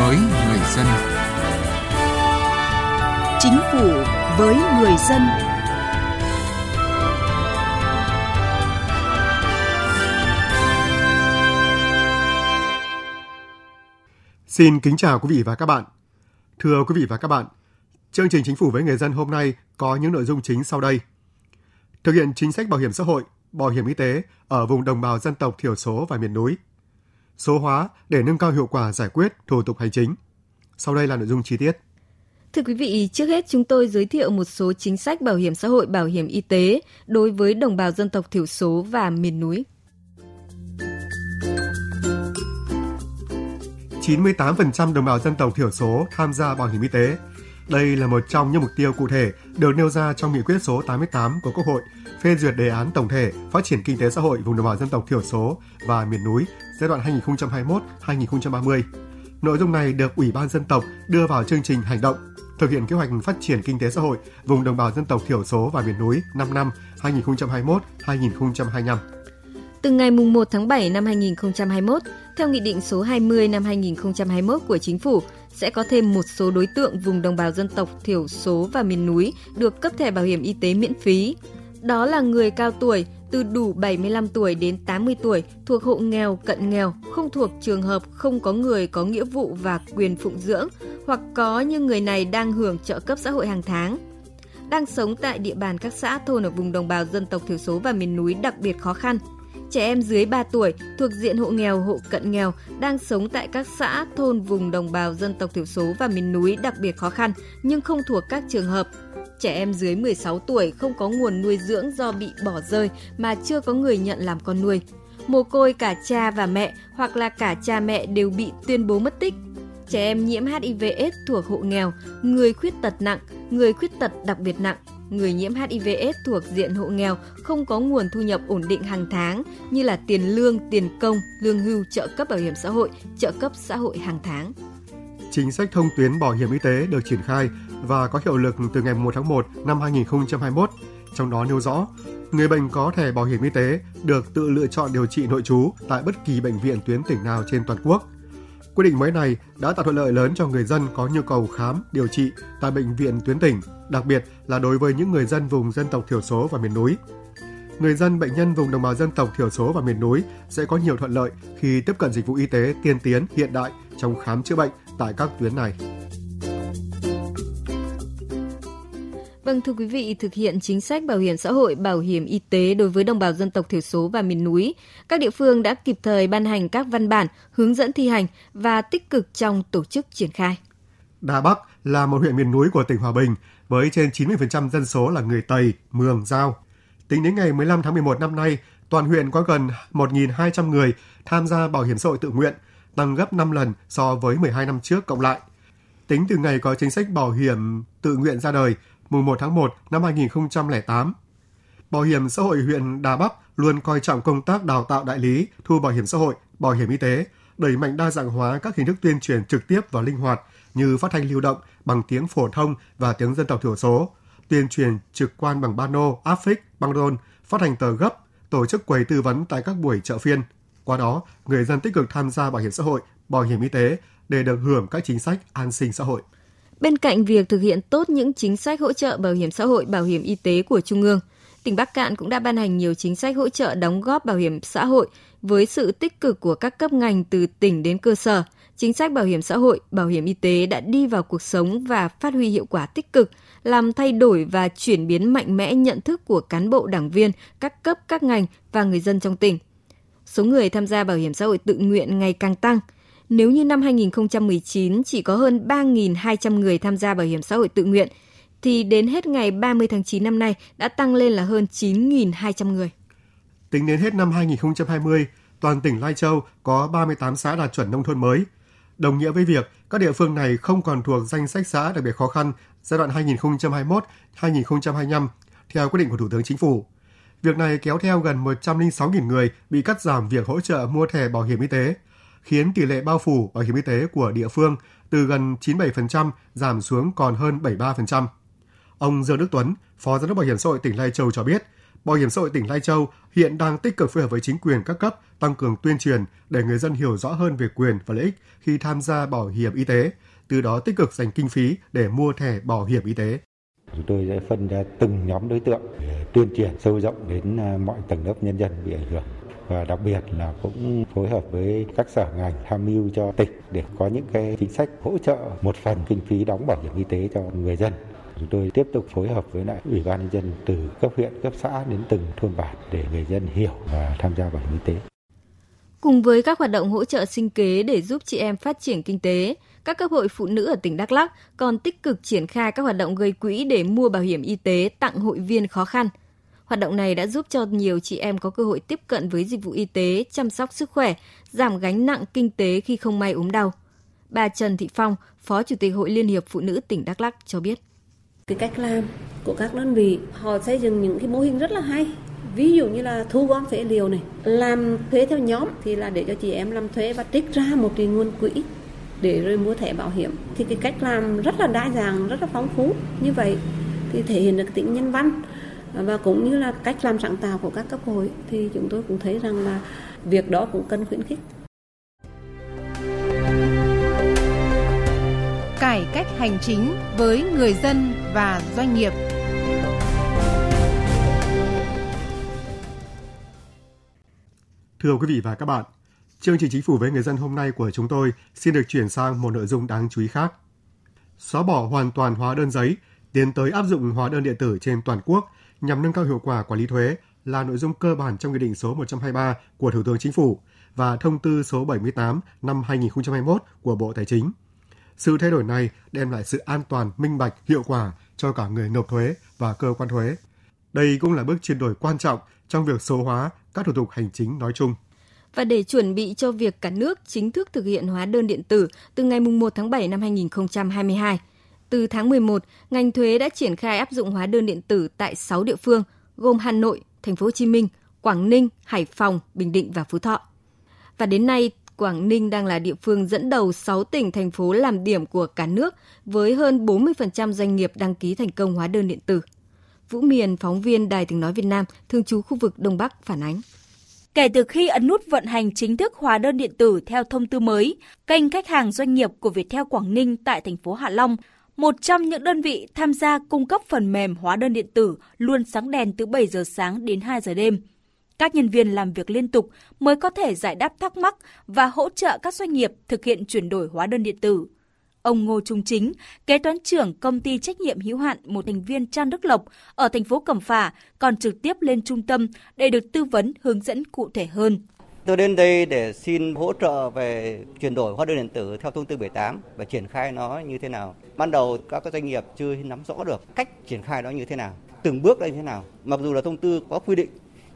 với người dân. Chính phủ với người dân. Xin kính chào quý vị và các bạn. Thưa quý vị và các bạn, chương trình Chính phủ với người dân hôm nay có những nội dung chính sau đây. Thực hiện chính sách bảo hiểm xã hội, bảo hiểm y tế ở vùng đồng bào dân tộc thiểu số và miền núi. Số hóa để nâng cao hiệu quả giải quyết thủ tục hành chính. Sau đây là nội dung chi tiết. Thưa quý vị, trước hết chúng tôi giới thiệu một số chính sách bảo hiểm xã hội, bảo hiểm y tế đối với đồng bào dân tộc thiểu số và miền núi. 98% đồng bào dân tộc thiểu số tham gia bảo hiểm y tế. Đây là một trong những mục tiêu cụ thể được nêu ra trong nghị quyết số 88 của Quốc hội phê duyệt đề án tổng thể phát triển kinh tế xã hội vùng đồng bào dân tộc thiểu số và miền núi giai đoạn 2021-2030. Nội dung này được Ủy ban dân tộc đưa vào chương trình hành động thực hiện kế hoạch phát triển kinh tế xã hội vùng đồng bào dân tộc thiểu số và miền núi 5 năm 2021-2025. Từ ngày 1 tháng 7 năm 2021, theo Nghị định số 20 năm 2021 của Chính phủ, sẽ có thêm một số đối tượng vùng đồng bào dân tộc thiểu số và miền núi được cấp thẻ bảo hiểm y tế miễn phí. Đó là người cao tuổi, từ đủ 75 tuổi đến 80 tuổi, thuộc hộ nghèo, cận nghèo, không thuộc trường hợp không có người có nghĩa vụ và quyền phụng dưỡng, hoặc có nhưng người này đang hưởng trợ cấp xã hội hàng tháng. Đang sống tại địa bàn các xã thôn ở vùng đồng bào dân tộc thiểu số và miền núi đặc biệt khó khăn – trẻ em dưới 3 tuổi thuộc diện hộ nghèo, hộ cận nghèo đang sống tại các xã, thôn vùng đồng bào dân tộc thiểu số và miền núi đặc biệt khó khăn nhưng không thuộc các trường hợp trẻ em dưới 16 tuổi không có nguồn nuôi dưỡng do bị bỏ rơi mà chưa có người nhận làm con nuôi. Mồ côi cả cha và mẹ hoặc là cả cha mẹ đều bị tuyên bố mất tích. Trẻ em nhiễm HIV/AIDS thuộc hộ nghèo, người khuyết tật nặng, người khuyết tật đặc biệt nặng, người nhiễm HIV/AIDS thuộc diện hộ nghèo không có nguồn thu nhập ổn định hàng tháng như là tiền lương, tiền công, lương hưu, trợ cấp bảo hiểm xã hội, trợ cấp xã hội hàng tháng. Chính sách thông tuyến bảo hiểm y tế được triển khai và có hiệu lực từ ngày 1 tháng 1 năm 2021. Trong đó nêu rõ, người bệnh có thẻ bảo hiểm y tế được tự lựa chọn điều trị nội trú tại bất kỳ bệnh viện tuyến tỉnh nào trên toàn quốc – Quy định mới này đã tạo thuận lợi lớn cho người dân có nhu cầu khám, điều trị tại bệnh viện tuyến tỉnh, đặc biệt là đối với những người dân vùng dân tộc thiểu số và miền núi. Người dân bệnh nhân vùng đồng bào dân tộc thiểu số và miền núi sẽ có nhiều thuận lợi khi tiếp cận dịch vụ y tế tiên tiến hiện đại trong khám chữa bệnh tại các tuyến này. Vâng thưa quý vị, thực hiện chính sách bảo hiểm xã hội, bảo hiểm y tế đối với đồng bào dân tộc thiểu số và miền núi, các địa phương đã kịp thời ban hành các văn bản hướng dẫn thi hành và tích cực trong tổ chức triển khai. Đà Bắc là một huyện miền núi của tỉnh Hòa Bình với trên 90% dân số là người Tây, Mường, Giao. Tính đến ngày 15 tháng 11 năm nay, toàn huyện có gần 1.200 người tham gia bảo hiểm xã hội tự nguyện, tăng gấp 5 lần so với 12 năm trước cộng lại. Tính từ ngày có chính sách bảo hiểm tự nguyện ra đời, mùng 1 tháng 1 năm 2008. Bảo hiểm xã hội huyện Đà Bắc luôn coi trọng công tác đào tạo đại lý, thu bảo hiểm xã hội, bảo hiểm y tế, đẩy mạnh đa dạng hóa các hình thức tuyên truyền trực tiếp và linh hoạt như phát thanh lưu động bằng tiếng phổ thông và tiếng dân tộc thiểu số, tuyên truyền trực quan bằng pano, áp phích, băng rôn, phát hành tờ gấp, tổ chức quầy tư vấn tại các buổi chợ phiên. Qua đó, người dân tích cực tham gia bảo hiểm xã hội, bảo hiểm y tế để được hưởng các chính sách an sinh xã hội. Bên cạnh việc thực hiện tốt những chính sách hỗ trợ bảo hiểm xã hội, bảo hiểm y tế của Trung ương, tỉnh Bắc Cạn cũng đã ban hành nhiều chính sách hỗ trợ đóng góp bảo hiểm xã hội với sự tích cực của các cấp ngành từ tỉnh đến cơ sở. Chính sách bảo hiểm xã hội, bảo hiểm y tế đã đi vào cuộc sống và phát huy hiệu quả tích cực, làm thay đổi và chuyển biến mạnh mẽ nhận thức của cán bộ đảng viên, các cấp các ngành và người dân trong tỉnh. Số người tham gia bảo hiểm xã hội tự nguyện ngày càng tăng – nếu như năm 2019 chỉ có hơn 3.200 người tham gia bảo hiểm xã hội tự nguyện, thì đến hết ngày 30 tháng 9 năm nay đã tăng lên là hơn 9.200 người. Tính đến hết năm 2020, toàn tỉnh Lai Châu có 38 xã đạt chuẩn nông thôn mới. Đồng nghĩa với việc các địa phương này không còn thuộc danh sách xã đặc biệt khó khăn giai đoạn 2021-2025 theo quyết định của Thủ tướng Chính phủ. Việc này kéo theo gần 106.000 người bị cắt giảm việc hỗ trợ mua thẻ bảo hiểm y tế – khiến tỷ lệ bao phủ bảo hiểm y tế của địa phương từ gần 97% giảm xuống còn hơn 73%. Ông Dương Đức Tuấn, Phó Giám đốc Bảo hiểm xã hội tỉnh Lai Châu cho biết, Bảo hiểm xã hội tỉnh Lai Châu hiện đang tích cực phối hợp với chính quyền các cấp tăng cường tuyên truyền để người dân hiểu rõ hơn về quyền và lợi ích khi tham gia bảo hiểm y tế, từ đó tích cực dành kinh phí để mua thẻ bảo hiểm y tế. Chúng tôi sẽ phân ra từng nhóm đối tượng để tuyên truyền sâu rộng đến à, mọi tầng lớp nhân dân bị ảnh hưởng và đặc biệt là cũng phối hợp với các sở ngành tham mưu cho tỉnh để có những cái chính sách hỗ trợ một phần kinh phí đóng bảo hiểm y tế cho người dân. Chúng tôi tiếp tục phối hợp với lại Ủy ban nhân dân từ cấp huyện, cấp xã đến từng thôn bản để người dân hiểu và tham gia bảo hiểm y tế. Cùng với các hoạt động hỗ trợ sinh kế để giúp chị em phát triển kinh tế, các cấp hội phụ nữ ở tỉnh Đắk Lắk còn tích cực triển khai các hoạt động gây quỹ để mua bảo hiểm y tế tặng hội viên khó khăn. Hoạt động này đã giúp cho nhiều chị em có cơ hội tiếp cận với dịch vụ y tế, chăm sóc sức khỏe, giảm gánh nặng kinh tế khi không may ốm đau. Bà Trần Thị Phong, Phó Chủ tịch Hội Liên hiệp Phụ nữ tỉnh Đắk Lắk cho biết. Cái cách làm của các đơn vị, họ xây dựng những cái mô hình rất là hay. Ví dụ như là thu gom phế liệu này, làm thuế theo nhóm thì là để cho chị em làm thuế và trích ra một cái nguồn quỹ để rồi mua thẻ bảo hiểm. Thì cái cách làm rất là đa dạng, rất là phong phú. Như vậy thì thể hiện được tính nhân văn và cũng như là cách làm sáng tạo của các cấp hội thì chúng tôi cũng thấy rằng là việc đó cũng cần khuyến khích. Cải cách hành chính với người dân và doanh nghiệp. Thưa quý vị và các bạn, chương trình chính phủ với người dân hôm nay của chúng tôi xin được chuyển sang một nội dung đáng chú ý khác. Xóa bỏ hoàn toàn hóa đơn giấy, tiến tới áp dụng hóa đơn điện tử trên toàn quốc nhằm nâng cao hiệu quả quản lý thuế là nội dung cơ bản trong Nghị định số 123 của Thủ tướng Chính phủ và Thông tư số 78 năm 2021 của Bộ Tài chính. Sự thay đổi này đem lại sự an toàn, minh bạch, hiệu quả cho cả người nộp thuế và cơ quan thuế. Đây cũng là bước chuyển đổi quan trọng trong việc số hóa các thủ tục hành chính nói chung. Và để chuẩn bị cho việc cả nước chính thức thực hiện hóa đơn điện tử từ ngày 1 tháng 7 năm 2022, từ tháng 11, ngành thuế đã triển khai áp dụng hóa đơn điện tử tại 6 địa phương gồm Hà Nội, Thành phố Hồ Chí Minh, Quảng Ninh, Hải Phòng, Bình Định và Phú Thọ. Và đến nay, Quảng Ninh đang là địa phương dẫn đầu 6 tỉnh thành phố làm điểm của cả nước với hơn 40% doanh nghiệp đăng ký thành công hóa đơn điện tử. Vũ Miền, phóng viên Đài tiếng nói Việt Nam, thường trú khu vực Đông Bắc phản ánh. Kể từ khi ấn nút vận hành chính thức hóa đơn điện tử theo thông tư mới, kênh khách hàng doanh nghiệp của Viettel Quảng Ninh tại thành phố Hạ Long một trong những đơn vị tham gia cung cấp phần mềm hóa đơn điện tử luôn sáng đèn từ 7 giờ sáng đến 2 giờ đêm. Các nhân viên làm việc liên tục mới có thể giải đáp thắc mắc và hỗ trợ các doanh nghiệp thực hiện chuyển đổi hóa đơn điện tử. Ông Ngô Trung Chính, kế toán trưởng công ty trách nhiệm hữu hạn một thành viên Trang Đức Lộc ở thành phố Cẩm Phả còn trực tiếp lên trung tâm để được tư vấn hướng dẫn cụ thể hơn. Tôi đến đây để xin hỗ trợ về chuyển đổi hóa đơn điện tử theo thông tư 78 và triển khai nó như thế nào. Ban đầu các doanh nghiệp chưa nắm rõ được cách triển khai đó như thế nào, từng bước đây như thế nào. Mặc dù là thông tư có quy định,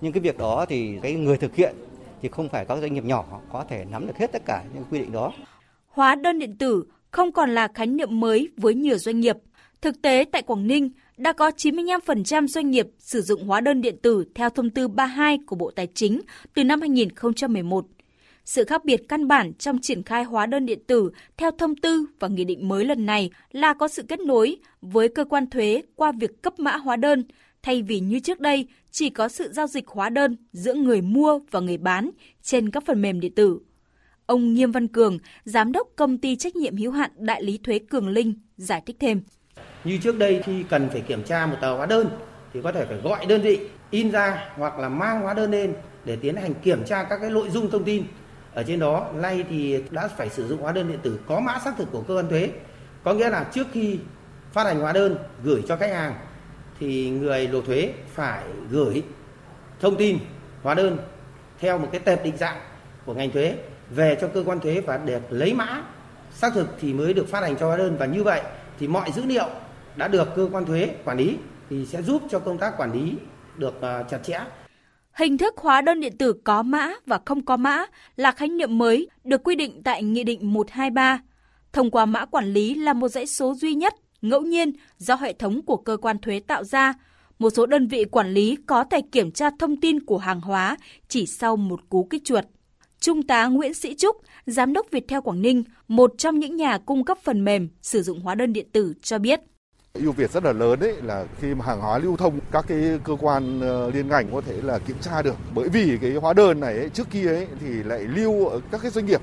nhưng cái việc đó thì cái người thực hiện thì không phải các doanh nghiệp nhỏ có thể nắm được hết tất cả những quy định đó. Hóa đơn điện tử không còn là khái niệm mới với nhiều doanh nghiệp. Thực tế tại Quảng Ninh, đã có 95% doanh nghiệp sử dụng hóa đơn điện tử theo thông tư 32 của Bộ Tài chính từ năm 2011. Sự khác biệt căn bản trong triển khai hóa đơn điện tử theo thông tư và nghị định mới lần này là có sự kết nối với cơ quan thuế qua việc cấp mã hóa đơn, thay vì như trước đây chỉ có sự giao dịch hóa đơn giữa người mua và người bán trên các phần mềm điện tử. Ông Nghiêm Văn Cường, giám đốc công ty trách nhiệm hữu hạn đại lý thuế Cường Linh giải thích thêm. Như trước đây khi cần phải kiểm tra một tờ hóa đơn thì có thể phải gọi đơn vị in ra hoặc là mang hóa đơn lên để tiến hành kiểm tra các cái nội dung thông tin ở trên đó. Nay thì đã phải sử dụng hóa đơn điện tử có mã xác thực của cơ quan thuế. Có nghĩa là trước khi phát hành hóa đơn gửi cho khách hàng, thì người nộp thuế phải gửi thông tin hóa đơn theo một cái tệp định dạng của ngành thuế về cho cơ quan thuế và để lấy mã xác thực thì mới được phát hành cho hóa đơn và như vậy thì mọi dữ liệu đã được cơ quan thuế quản lý thì sẽ giúp cho công tác quản lý được à, chặt chẽ. Hình thức hóa đơn điện tử có mã và không có mã là khái niệm mới được quy định tại Nghị định 123. Thông qua mã quản lý là một dãy số duy nhất, ngẫu nhiên do hệ thống của cơ quan thuế tạo ra. Một số đơn vị quản lý có thể kiểm tra thông tin của hàng hóa chỉ sau một cú kích chuột. Trung tá Nguyễn Sĩ Trúc, Giám đốc Viettel Quảng Ninh, một trong những nhà cung cấp phần mềm sử dụng hóa đơn điện tử cho biết ưu việt rất là lớn đấy là khi mà hàng hóa lưu thông các cái cơ quan ờ, liên ngành có thể là kiểm tra được. Bởi vì cái hóa đơn này ấy, trước kia ấy, thì lại lưu ở các cái doanh nghiệp.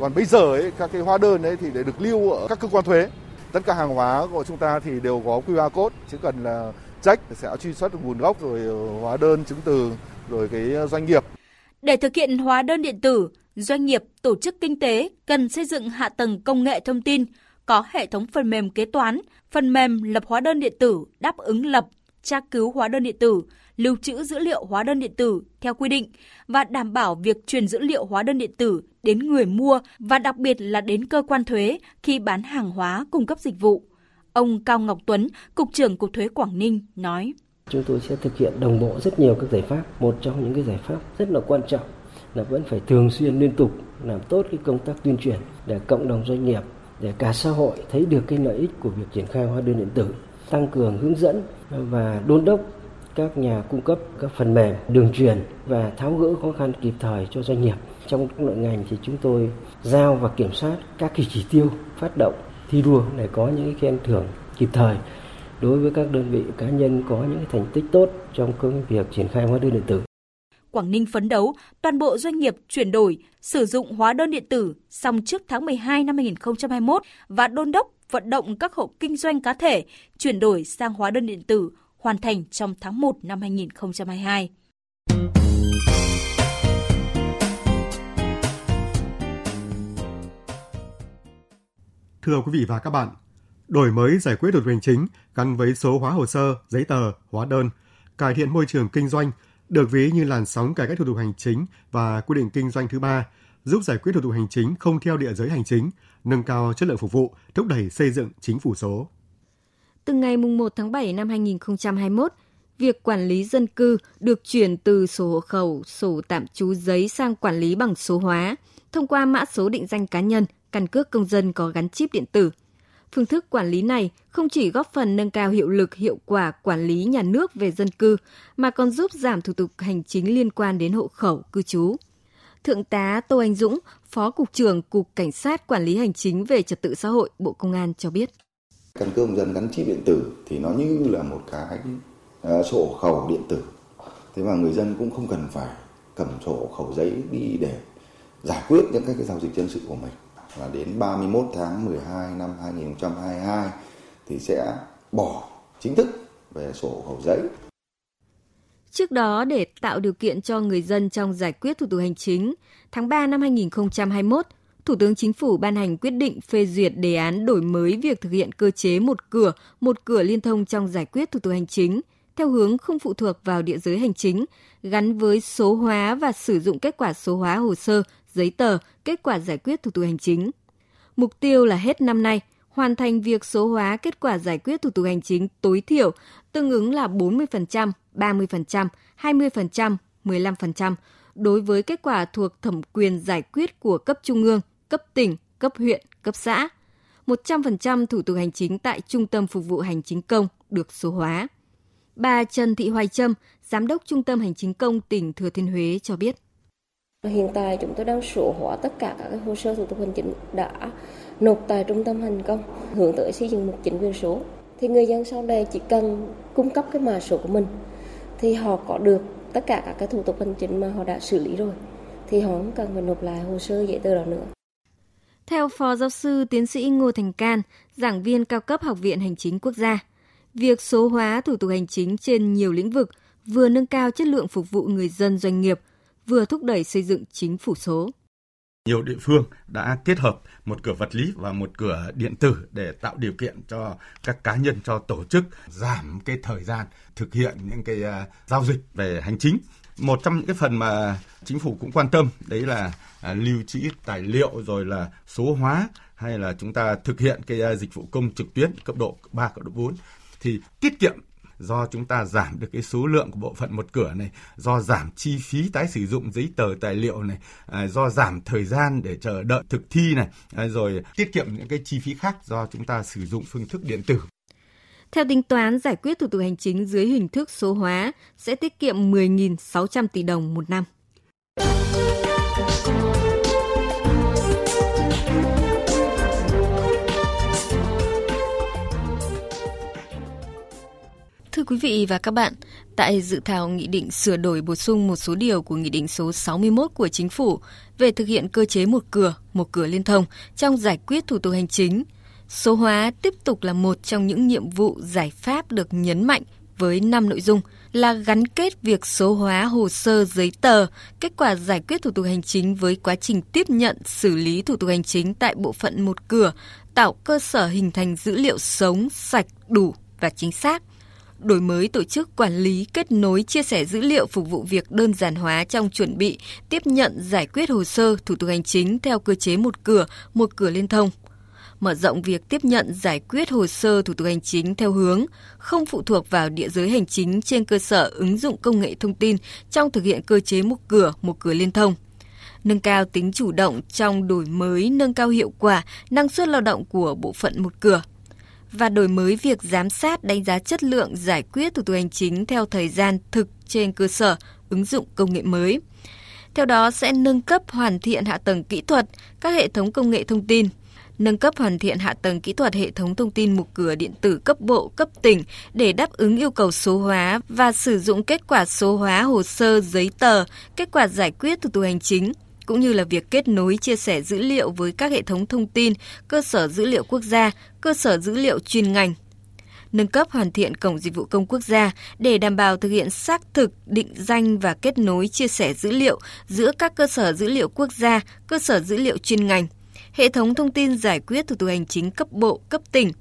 Còn bây giờ ấy, các cái hóa đơn ấy thì để được lưu ở các cơ quan thuế. Tất cả hàng hóa của chúng ta thì đều có QR code chỉ cần là check sẽ truy xuất nguồn gốc rồi ờ, hóa đơn chứng từ rồi cái ờ, doanh nghiệp. Để thực hiện hóa đơn điện tử doanh nghiệp tổ chức kinh tế cần xây dựng hạ tầng công nghệ thông tin có hệ thống phần mềm kế toán, phần mềm lập hóa đơn điện tử đáp ứng lập, tra cứu hóa đơn điện tử, lưu trữ dữ liệu hóa đơn điện tử theo quy định và đảm bảo việc truyền dữ liệu hóa đơn điện tử đến người mua và đặc biệt là đến cơ quan thuế khi bán hàng hóa cung cấp dịch vụ. Ông Cao Ngọc Tuấn, Cục trưởng Cục Thuế Quảng Ninh nói. Chúng tôi sẽ thực hiện đồng bộ rất nhiều các giải pháp. Một trong những cái giải pháp rất là quan trọng là vẫn phải thường xuyên liên tục làm tốt cái công tác tuyên truyền để cộng đồng doanh nghiệp để cả xã hội thấy được cái lợi ích của việc triển khai hóa đơn điện tử, tăng cường hướng dẫn và đôn đốc các nhà cung cấp các phần mềm, đường truyền và tháo gỡ khó khăn kịp thời cho doanh nghiệp. Trong các nội ngành thì chúng tôi giao và kiểm soát các kỳ chỉ tiêu phát động thi đua để có những cái khen thưởng kịp thời đối với các đơn vị cá nhân có những thành tích tốt trong công việc triển khai hóa đơn điện tử. Quảng Ninh phấn đấu toàn bộ doanh nghiệp chuyển đổi sử dụng hóa đơn điện tử xong trước tháng 12 năm 2021 và đôn đốc vận động các hộ kinh doanh cá thể chuyển đổi sang hóa đơn điện tử hoàn thành trong tháng 1 năm 2022. Thưa quý vị và các bạn, đổi mới giải quyết thủ tục hành chính gắn với số hóa hồ sơ, giấy tờ, hóa đơn, cải thiện môi trường kinh doanh được ví như làn sóng cải cách thủ tục hành chính và quy định kinh doanh thứ ba, giúp giải quyết thủ tục hành chính không theo địa giới hành chính, nâng cao chất lượng phục vụ, thúc đẩy xây dựng chính phủ số. Từ ngày 1 tháng 7 năm 2021, việc quản lý dân cư được chuyển từ sổ hộ khẩu, sổ tạm trú giấy sang quản lý bằng số hóa, thông qua mã số định danh cá nhân, căn cước công dân có gắn chip điện tử. Phương thức quản lý này không chỉ góp phần nâng cao hiệu lực hiệu quả quản lý nhà nước về dân cư, mà còn giúp giảm thủ tục hành chính liên quan đến hộ khẩu cư trú. Thượng tá Tô Anh Dũng, Phó Cục trưởng Cục Cảnh sát Quản lý Hành chính về Trật tự xã hội Bộ Công an cho biết. Căn cước công dân gắn chip điện tử thì nó như là một cái à, sổ khẩu điện tử. Thế mà người dân cũng không cần phải cầm sổ khẩu giấy đi để giải quyết những các cái giao dịch dân sự của mình và đến 31 tháng 12 năm 2022 thì sẽ bỏ chính thức về sổ khẩu giấy. Trước đó, để tạo điều kiện cho người dân trong giải quyết thủ tục hành chính, tháng 3 năm 2021, Thủ tướng Chính phủ ban hành quyết định phê duyệt đề án đổi mới việc thực hiện cơ chế một cửa, một cửa liên thông trong giải quyết thủ tục hành chính, theo hướng không phụ thuộc vào địa giới hành chính, gắn với số hóa và sử dụng kết quả số hóa hồ sơ, giấy tờ, kết quả giải quyết thủ tục hành chính. Mục tiêu là hết năm nay, hoàn thành việc số hóa kết quả giải quyết thủ tục hành chính tối thiểu tương ứng là 40%, 30%, 20%, 15% đối với kết quả thuộc thẩm quyền giải quyết của cấp trung ương, cấp tỉnh, cấp huyện, cấp xã. 100% thủ tục hành chính tại Trung tâm Phục vụ Hành chính công được số hóa. Bà Trần Thị Hoài Trâm, Giám đốc Trung tâm Hành chính công tỉnh Thừa Thiên Huế cho biết. Hiện tại chúng tôi đang sổ hóa tất cả các hồ sơ thủ tục hành chính đã nộp tại trung tâm hành công hướng tới xây dựng một chính quyền số. Thì người dân sau đây chỉ cần cung cấp cái mã số của mình thì họ có được tất cả các cái thủ tục hành chính mà họ đã xử lý rồi thì họ không cần phải nộp lại hồ sơ giấy tờ đó nữa. Theo Phó Giáo sư Tiến sĩ Ngô Thành Can, giảng viên cao cấp Học viện Hành chính Quốc gia, việc số hóa thủ tục hành chính trên nhiều lĩnh vực vừa nâng cao chất lượng phục vụ người dân doanh nghiệp – vừa thúc đẩy xây dựng chính phủ số. Nhiều địa phương đã kết hợp một cửa vật lý và một cửa điện tử để tạo điều kiện cho các cá nhân, cho tổ chức giảm cái thời gian thực hiện những cái à, giao dịch về hành chính. Một trong những cái phần mà chính phủ cũng quan tâm đấy là à, lưu trữ tài liệu rồi là số hóa hay là chúng ta thực hiện cái à, dịch vụ công trực tuyến cấp độ 3 cấp độ 4 thì tiết kiệm do chúng ta giảm được cái số lượng của bộ phận một cửa này, do giảm chi phí tái sử dụng giấy tờ tài liệu này, à, do giảm thời gian để chờ đợi thực thi này, à, rồi tiết kiệm những cái chi phí khác do chúng ta sử dụng phương thức điện tử. Theo tính toán, giải quyết thủ tục hành chính dưới hình thức số hóa sẽ tiết kiệm 10.600 tỷ đồng một năm. Thưa quý vị và các bạn, tại dự thảo nghị định sửa đổi bổ sung một số điều của nghị định số 61 của chính phủ về thực hiện cơ chế một cửa, một cửa liên thông trong giải quyết thủ tục hành chính, số hóa tiếp tục là một trong những nhiệm vụ giải pháp được nhấn mạnh với 5 nội dung là gắn kết việc số hóa hồ sơ giấy tờ, kết quả giải quyết thủ tục hành chính với quá trình tiếp nhận xử lý thủ tục hành chính tại bộ phận một cửa, tạo cơ sở hình thành dữ liệu sống, sạch, đủ và chính xác đổi mới tổ chức quản lý kết nối chia sẻ dữ liệu phục vụ việc đơn giản hóa trong chuẩn bị tiếp nhận giải quyết hồ sơ thủ tục hành chính theo cơ chế một cửa một cửa liên thông. Mở rộng việc tiếp nhận giải quyết hồ sơ thủ tục hành chính theo hướng không phụ thuộc vào địa giới hành chính trên cơ sở ứng dụng công nghệ thông tin trong thực hiện cơ chế một cửa một cửa liên thông. Nâng cao tính chủ động trong đổi mới, nâng cao hiệu quả, năng suất lao động của bộ phận một cửa và đổi mới việc giám sát đánh giá chất lượng giải quyết thủ tục hành chính theo thời gian thực trên cơ sở ứng dụng công nghệ mới. Theo đó sẽ nâng cấp hoàn thiện hạ tầng kỹ thuật, các hệ thống công nghệ thông tin, nâng cấp hoàn thiện hạ tầng kỹ thuật hệ thống thông tin một cửa điện tử cấp bộ, cấp tỉnh để đáp ứng yêu cầu số hóa và sử dụng kết quả số hóa hồ sơ giấy tờ, kết quả giải quyết thủ tục hành chính cũng như là việc kết nối chia sẻ dữ liệu với các hệ thống thông tin, cơ sở dữ liệu quốc gia, cơ sở dữ liệu chuyên ngành. Nâng cấp hoàn thiện cổng dịch vụ công quốc gia để đảm bảo thực hiện xác thực, định danh và kết nối chia sẻ dữ liệu giữa các cơ sở dữ liệu quốc gia, cơ sở dữ liệu chuyên ngành, hệ thống thông tin giải quyết thủ tục hành chính cấp bộ, cấp tỉnh,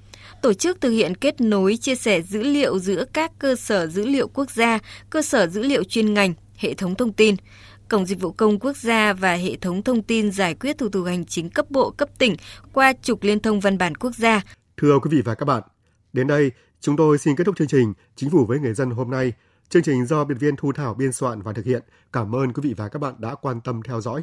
tổ chức thực hiện kết nối chia sẻ dữ liệu giữa các cơ sở dữ liệu quốc gia, cơ sở dữ liệu chuyên ngành, hệ thống thông tin, Cổng Dịch vụ Công Quốc gia và hệ thống thông tin giải quyết thủ tục hành chính cấp bộ, cấp tỉnh qua trục liên thông văn bản quốc gia. Thưa quý vị và các bạn, đến đây chúng tôi xin kết thúc chương trình Chính phủ với người dân hôm nay. Chương trình do biên viên Thu Thảo biên soạn và thực hiện. Cảm ơn quý vị và các bạn đã quan tâm theo dõi.